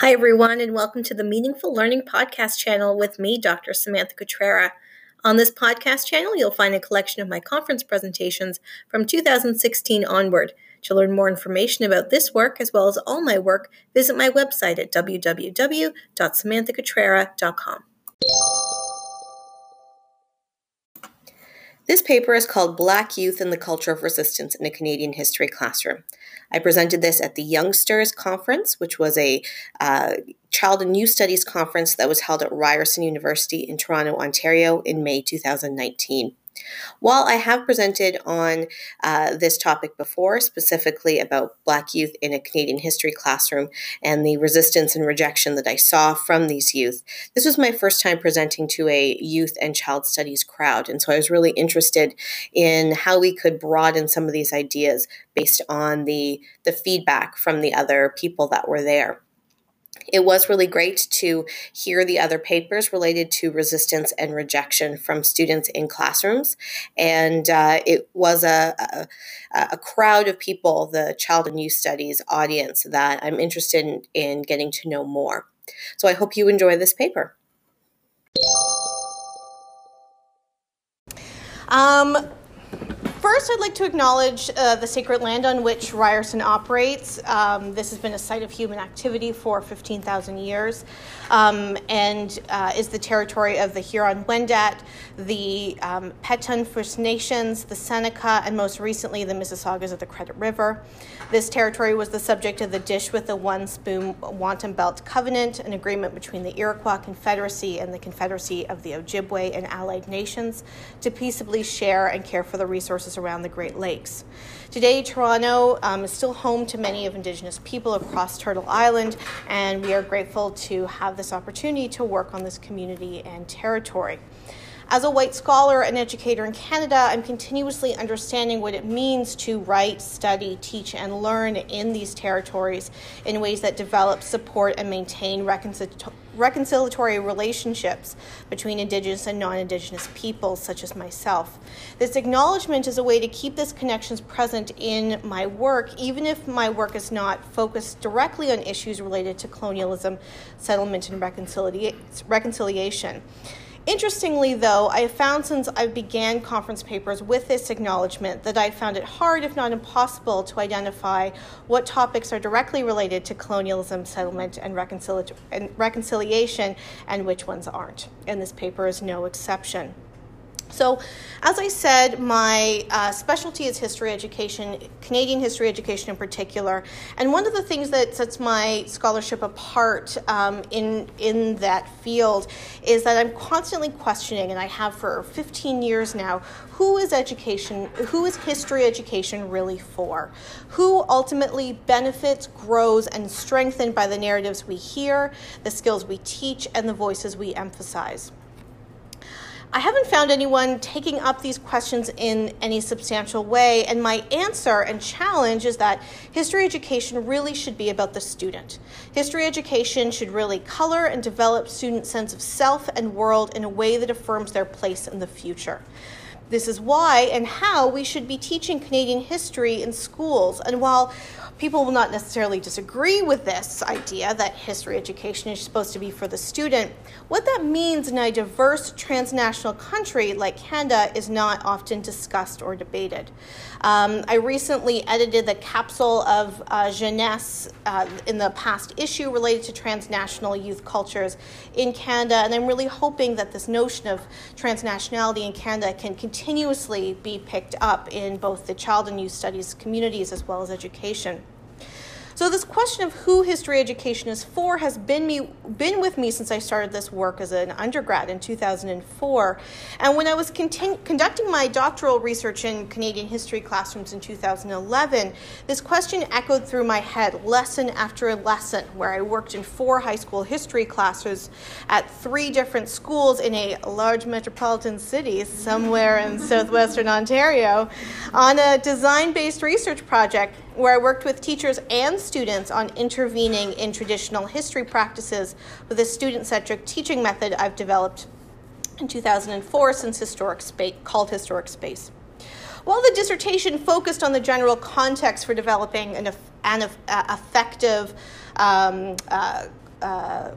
Hi, everyone, and welcome to the Meaningful Learning Podcast channel with me, Dr. Samantha Cutrara. On this podcast channel, you'll find a collection of my conference presentations from 2016 onward. To learn more information about this work as well as all my work, visit my website at www.samanthacutrara.com. This paper is called Black Youth and the Culture of Resistance in a Canadian History Classroom. I presented this at the Youngsters Conference, which was a uh, Child and Youth Studies conference that was held at Ryerson University in Toronto, Ontario in May 2019. While I have presented on uh, this topic before, specifically about Black youth in a Canadian history classroom and the resistance and rejection that I saw from these youth, this was my first time presenting to a youth and child studies crowd. And so I was really interested in how we could broaden some of these ideas based on the, the feedback from the other people that were there it was really great to hear the other papers related to resistance and rejection from students in classrooms. And uh, it was a, a, a, crowd of people, the child and youth studies audience, that I'm interested in, in getting to know more. So I hope you enjoy this paper. Um, First, I'd like to acknowledge uh, the sacred land on which Ryerson operates. Um, this has been a site of human activity for 15,000 years um, and uh, is the territory of the Huron Wendat, the um, Petun First Nations, the Seneca, and most recently the Mississaugas of the Credit River. This territory was the subject of the Dish with the One Spoon Wampum Belt Covenant, an agreement between the Iroquois Confederacy and the Confederacy of the Ojibwe and allied nations to peaceably share and care for the resources around the Great Lakes. Today, Toronto um, is still home to many of Indigenous people across Turtle Island, and we are grateful to have this opportunity to work on this community and territory. As a white scholar and educator in Canada, I'm continuously understanding what it means to write, study, teach, and learn in these territories in ways that develop, support, and maintain reconciliatory relationships between Indigenous and non Indigenous peoples, such as myself. This acknowledgement is a way to keep these connections present in my work, even if my work is not focused directly on issues related to colonialism, settlement, and reconciliation. Interestingly, though, I have found since I began conference papers with this acknowledgement that I found it hard, if not impossible, to identify what topics are directly related to colonialism, settlement, and, reconcili- and reconciliation, and which ones aren't. And this paper is no exception. So, as I said, my uh, specialty is history education, Canadian history education in particular. And one of the things that sets my scholarship apart um, in, in that field is that I'm constantly questioning, and I have for 15 years now, who is education, who is history education really for? Who ultimately benefits, grows, and strengthened by the narratives we hear, the skills we teach, and the voices we emphasize? I haven't found anyone taking up these questions in any substantial way, and my answer and challenge is that history education really should be about the student. History education should really color and develop students' sense of self and world in a way that affirms their place in the future. This is why and how we should be teaching Canadian history in schools. And while people will not necessarily disagree with this idea that history education is supposed to be for the student. What that means in a diverse transnational country like Canada is not often discussed or debated. Um, I recently edited the capsule of uh, Jeunesse uh, in the past issue related to transnational youth cultures in Canada, and I'm really hoping that this notion of transnationality in Canada can continuously be picked up in both the child and youth studies communities as well as education. So this question of who history education is for has been me been with me since I started this work as an undergrad in 2004. And when I was continu- conducting my doctoral research in Canadian history classrooms in 2011, this question echoed through my head lesson after lesson, where I worked in four high school history classes at three different schools in a large metropolitan city somewhere in southwestern Ontario on a design-based research project where I worked with teachers and students on intervening in traditional history practices with a student centric teaching method I've developed in 2004 since historic space, called Historic Space. While the dissertation focused on the general context for developing an, an effective um, uh, uh,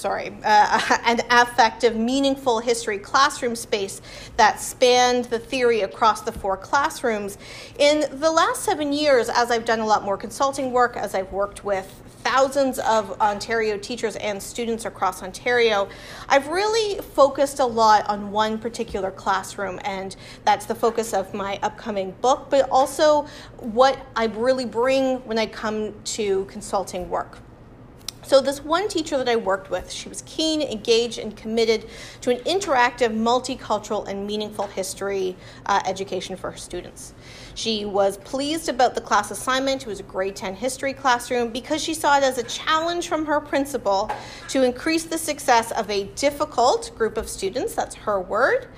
sorry, uh, an affective, meaningful history classroom space that spanned the theory across the four classrooms. In the last seven years, as I've done a lot more consulting work, as I've worked with thousands of Ontario teachers and students across Ontario, I've really focused a lot on one particular classroom, and that's the focus of my upcoming book, but also what I really bring when I come to consulting work. So, this one teacher that I worked with, she was keen, engaged, and committed to an interactive, multicultural, and meaningful history uh, education for her students. She was pleased about the class assignment. It was a grade 10 history classroom because she saw it as a challenge from her principal to increase the success of a difficult group of students. That's her word.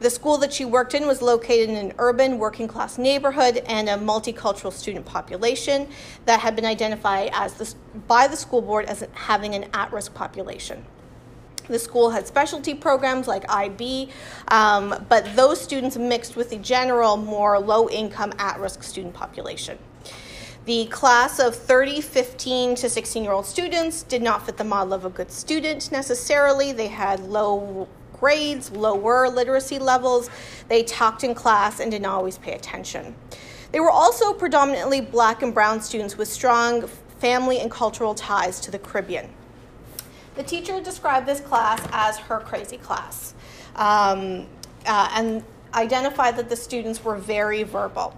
The school that she worked in was located in an urban working class neighborhood and a multicultural student population that had been identified as the, by the school board as having an at risk population. The school had specialty programs like IB, um, but those students mixed with the general, more low income, at risk student population. The class of 30, 15 to 16 year old students did not fit the model of a good student necessarily. They had low grades, lower literacy levels. They talked in class and didn't always pay attention. They were also predominantly black and brown students with strong family and cultural ties to the Caribbean. The teacher described this class as her crazy class um, uh, and identified that the students were very verbal.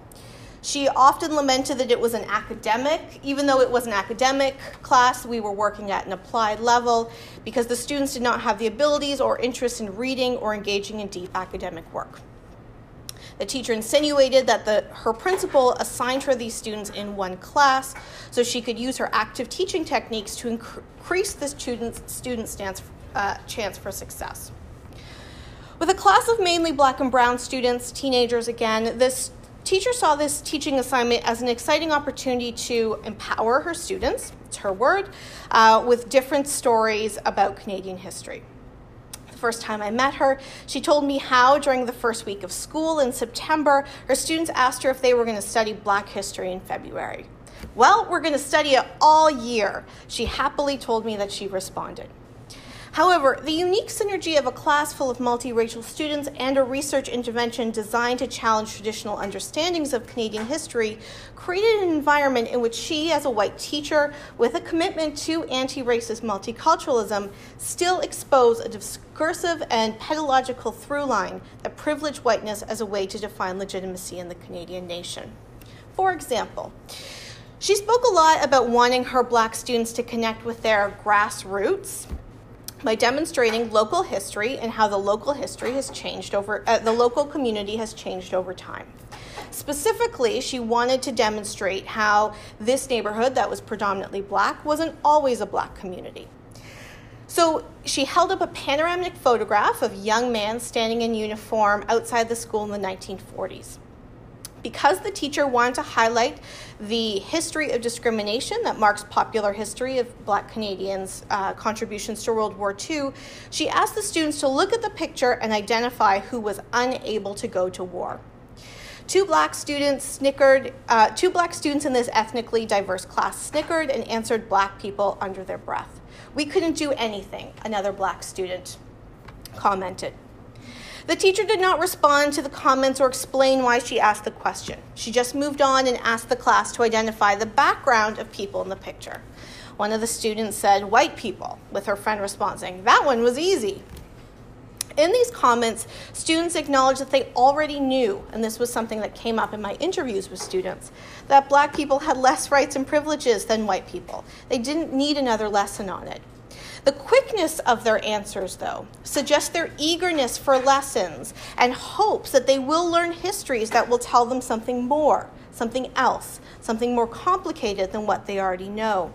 She often lamented that it was an academic, even though it was an academic class, we were working at an applied level because the students did not have the abilities or interest in reading or engaging in deep academic work. The teacher insinuated that the, her principal assigned her these students in one class so she could use her active teaching techniques to increase the student's student stance, uh, chance for success. With a class of mainly black and brown students, teenagers again, this teacher saw this teaching assignment as an exciting opportunity to empower her students, it's her word, uh, with different stories about Canadian history. The first time I met her, she told me how, during the first week of school in September, her students asked her if they were going to study Black history in February. Well, we're going to study it all year. She happily told me that she responded. However, the unique synergy of a class full of multiracial students and a research intervention designed to challenge traditional understandings of Canadian history created an environment in which she, as a white teacher with a commitment to anti racist multiculturalism, still exposed a discursive and pedagogical through line that privileged whiteness as a way to define legitimacy in the Canadian nation. For example, she spoke a lot about wanting her black students to connect with their grassroots by demonstrating local history and how the local history has changed over uh, the local community has changed over time. Specifically, she wanted to demonstrate how this neighborhood that was predominantly black wasn't always a black community. So she held up a panoramic photograph of young man standing in uniform outside the school in the 1940s because the teacher wanted to highlight the history of discrimination that marks popular history of black Canadians' uh, contributions to World War II, she asked the students to look at the picture and identify who was unable to go to war. Two black students snickered, uh, two black students in this ethnically diverse class snickered and answered black people under their breath. We couldn't do anything, another black student commented. The teacher did not respond to the comments or explain why she asked the question. She just moved on and asked the class to identify the background of people in the picture. One of the students said, White people, with her friend responding, That one was easy. In these comments, students acknowledged that they already knew, and this was something that came up in my interviews with students, that black people had less rights and privileges than white people. They didn't need another lesson on it. The quickness of their answers, though, suggests their eagerness for lessons and hopes that they will learn histories that will tell them something more, something else, something more complicated than what they already know.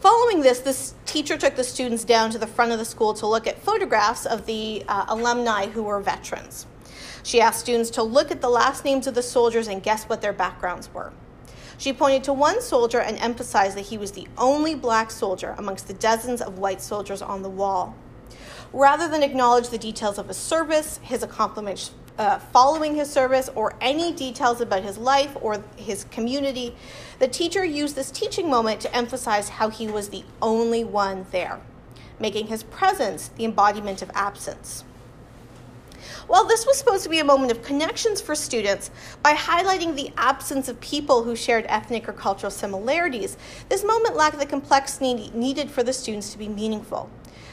Following this, this teacher took the students down to the front of the school to look at photographs of the uh, alumni who were veterans. She asked students to look at the last names of the soldiers and guess what their backgrounds were. She pointed to one soldier and emphasized that he was the only black soldier amongst the dozens of white soldiers on the wall. Rather than acknowledge the details of his service, his accomplishments, uh, following his service or any details about his life or his community, the teacher used this teaching moment to emphasize how he was the only one there, making his presence the embodiment of absence. While this was supposed to be a moment of connections for students, by highlighting the absence of people who shared ethnic or cultural similarities, this moment lacked the complexity needed for the students to be meaningful.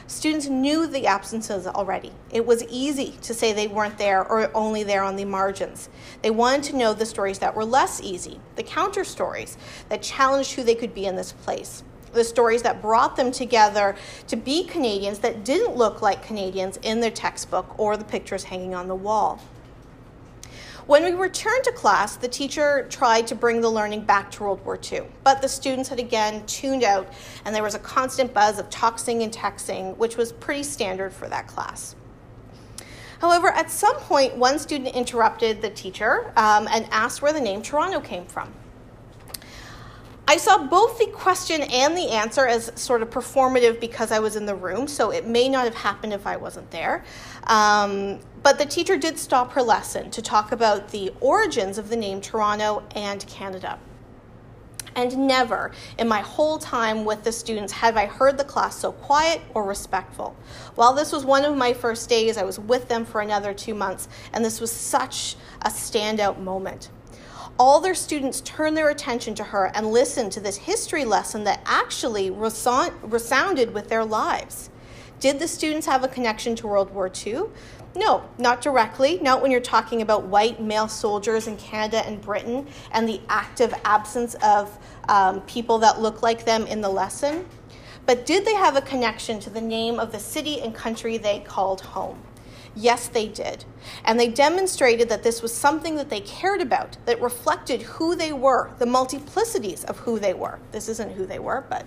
Students knew the absences already. It was easy to say they weren't there or only there on the margins. They wanted to know the stories that were less easy, the counter stories that challenged who they could be in this place the stories that brought them together to be Canadians that didn't look like Canadians in their textbook or the pictures hanging on the wall. When we returned to class, the teacher tried to bring the learning back to World War II, but the students had again tuned out, and there was a constant buzz of talking and texting, which was pretty standard for that class. However, at some point, one student interrupted the teacher um, and asked where the name Toronto came from. I saw both the question and the answer as sort of performative because I was in the room, so it may not have happened if I wasn't there. Um, but the teacher did stop her lesson to talk about the origins of the name Toronto and Canada. And never in my whole time with the students have I heard the class so quiet or respectful. While this was one of my first days, I was with them for another two months, and this was such a standout moment all their students turned their attention to her and listened to this history lesson that actually resounded with their lives. Did the students have a connection to World War II? No, not directly, not when you're talking about white male soldiers in Canada and Britain and the active absence of um, people that look like them in the lesson. But did they have a connection to the name of the city and country they called home? Yes, they did. And they demonstrated that this was something that they cared about, that reflected who they were, the multiplicities of who they were. This isn't who they were, but.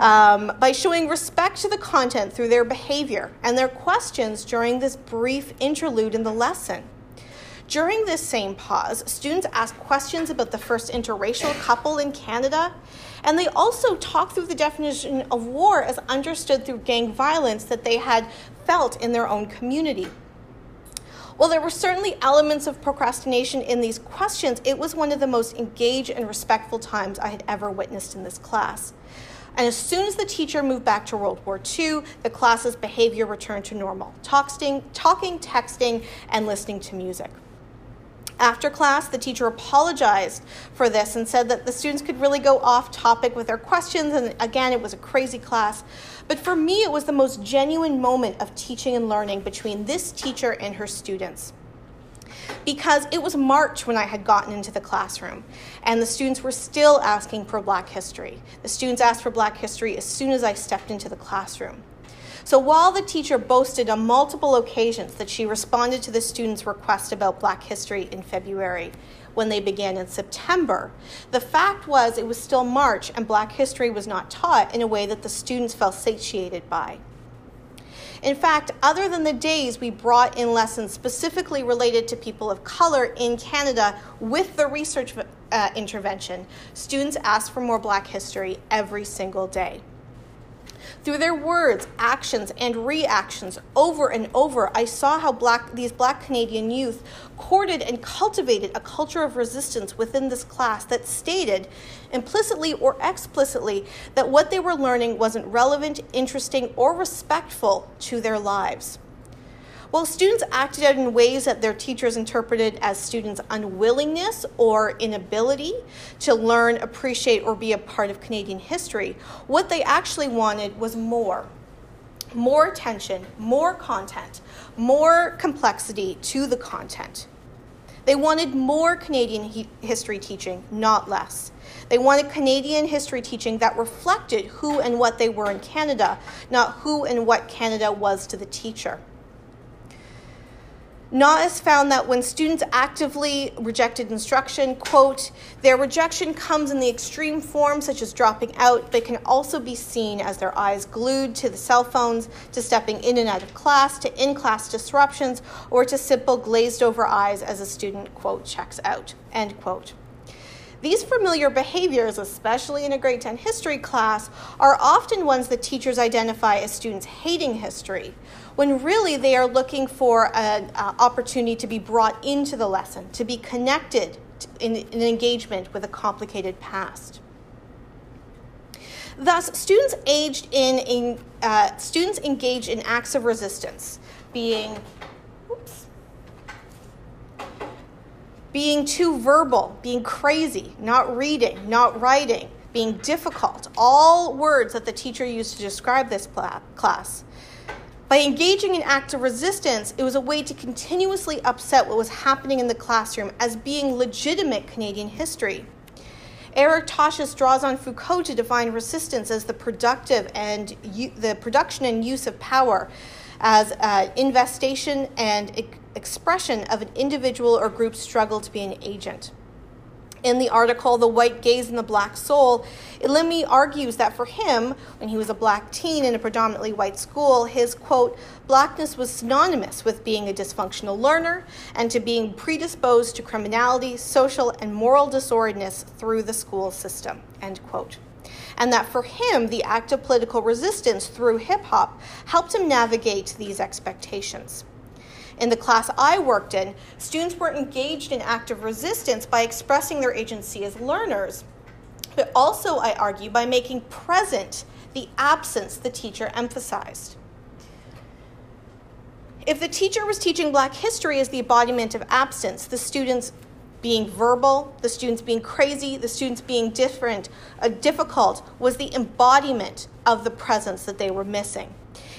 Um, by showing respect to the content through their behavior and their questions during this brief interlude in the lesson. During this same pause, students asked questions about the first interracial couple in Canada, and they also talked through the definition of war as understood through gang violence that they had felt in their own community. While there were certainly elements of procrastination in these questions, it was one of the most engaged and respectful times I had ever witnessed in this class. And as soon as the teacher moved back to World War II, the class's behavior returned to normal talking, talking texting, and listening to music. After class, the teacher apologized for this and said that the students could really go off topic with their questions, and again, it was a crazy class. But for me, it was the most genuine moment of teaching and learning between this teacher and her students. Because it was March when I had gotten into the classroom, and the students were still asking for Black history. The students asked for Black history as soon as I stepped into the classroom. So while the teacher boasted on multiple occasions that she responded to the students' request about Black history in February, when they began in September. The fact was, it was still March and Black history was not taught in a way that the students felt satiated by. In fact, other than the days we brought in lessons specifically related to people of color in Canada with the research uh, intervention, students asked for more Black history every single day. Through their words, actions, and reactions over and over, I saw how black, these black Canadian youth courted and cultivated a culture of resistance within this class that stated, implicitly or explicitly, that what they were learning wasn't relevant, interesting, or respectful to their lives. While students acted out in ways that their teachers interpreted as students' unwillingness or inability to learn, appreciate, or be a part of Canadian history, what they actually wanted was more. More attention, more content, more complexity to the content. They wanted more Canadian he- history teaching, not less. They wanted Canadian history teaching that reflected who and what they were in Canada, not who and what Canada was to the teacher. NAHS found that when students actively rejected instruction, quote, their rejection comes in the extreme form, such as dropping out, but can also be seen as their eyes glued to the cell phones, to stepping in and out of class, to in class disruptions, or to simple glazed over eyes as a student, quote, checks out, end quote. These familiar behaviors, especially in a grade 10 history class, are often ones that teachers identify as students hating history, when really they are looking for an uh, opportunity to be brought into the lesson, to be connected in, in engagement with a complicated past. Thus, students aged in, in uh, students engaged in acts of resistance, being oops, being too verbal, being crazy, not reading, not writing, being difficult, all words that the teacher used to describe this class. By engaging in acts of resistance, it was a way to continuously upset what was happening in the classroom as being legitimate Canadian history. Eric Toshalis draws on Foucault to define resistance as the productive and u- the production and use of power as uh, an investation and e- expression of an individual or group struggle to be an agent in the article, The White Gaze and the Black Soul, Elimni argues that for him, when he was a black teen in a predominantly white school, his quote, blackness was synonymous with being a dysfunctional learner and to being predisposed to criminality, social, and moral disorderliness through the school system, end quote and that for him, the act of political resistance through hip hop helped him navigate these expectations. In the class I worked in, students were engaged in active resistance by expressing their agency as learners, but also, I argue, by making present the absence the teacher emphasized. If the teacher was teaching black history as the embodiment of absence, the students being verbal, the students being crazy, the students being different, uh, difficult, was the embodiment of the presence that they were missing.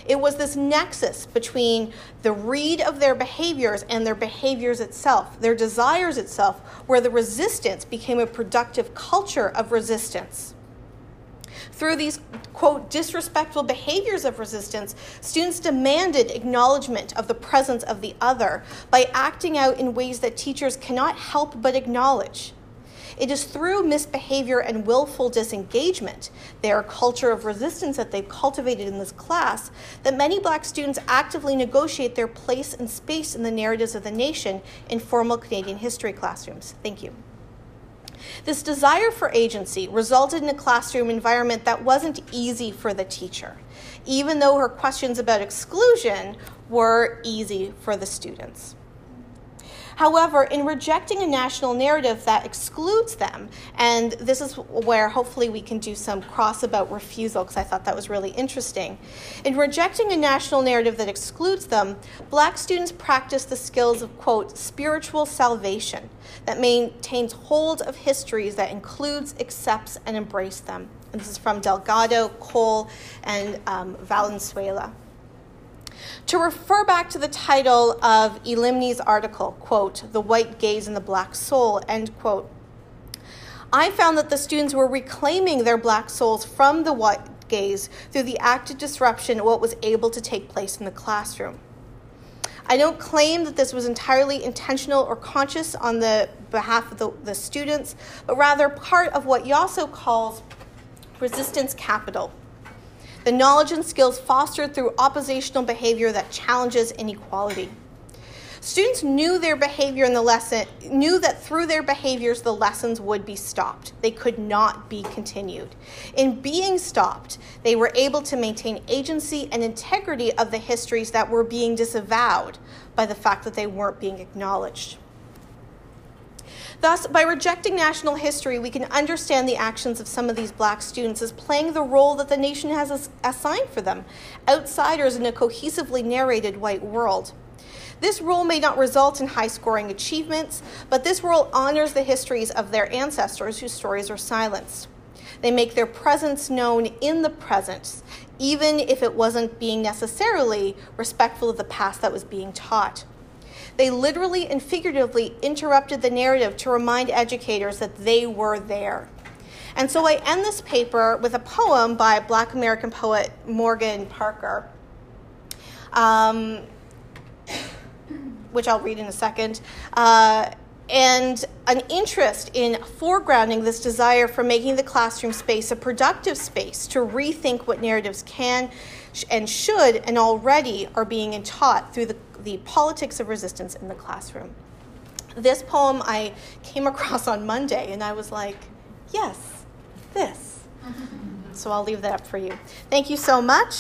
It was this nexus between the read of their behaviors and their behaviors itself, their desires itself, where the resistance became a productive culture of resistance. Through these, quote, disrespectful behaviors of resistance, students demanded acknowledgement of the presence of the other by acting out in ways that teachers cannot help but acknowledge. It is through misbehavior and willful disengagement, their culture of resistance that they've cultivated in this class, that many black students actively negotiate their place and space in the narratives of the nation in formal Canadian history classrooms. Thank you. This desire for agency resulted in a classroom environment that wasn't easy for the teacher, even though her questions about exclusion were easy for the students. However, in rejecting a national narrative that excludes them, and this is where hopefully we can do some cross about refusal, because I thought that was really interesting. In rejecting a national narrative that excludes them, black students practice the skills of, quote, spiritual salvation that maintains hold of histories that includes, accepts, and embraces them. And this is from Delgado, Cole, and um, Valenzuela. To refer back to the title of Elimni's article, quote, The White Gaze and the Black Soul, end quote, I found that the students were reclaiming their black souls from the white gaze through the active disruption of what was able to take place in the classroom. I don't claim that this was entirely intentional or conscious on the behalf of the, the students, but rather part of what Yosso calls resistance capital the knowledge and skills fostered through oppositional behavior that challenges inequality. Students knew their behavior in the lesson, knew that through their behaviors the lessons would be stopped. They could not be continued. In being stopped, they were able to maintain agency and integrity of the histories that were being disavowed by the fact that they weren't being acknowledged. Thus, by rejecting national history, we can understand the actions of some of these black students as playing the role that the nation has assigned for them, outsiders in a cohesively narrated white world. This role may not result in high scoring achievements, but this role honors the histories of their ancestors whose stories are silenced. They make their presence known in the present, even if it wasn't being necessarily respectful of the past that was being taught. They literally and figuratively interrupted the narrative to remind educators that they were there. And so I end this paper with a poem by Black American poet Morgan Parker, um, which I'll read in a second. Uh, and an interest in foregrounding this desire for making the classroom space a productive space to rethink what narratives can and should and already are being taught through the the politics of resistance in the classroom. This poem I came across on Monday, and I was like, yes, this. So I'll leave that up for you. Thank you so much.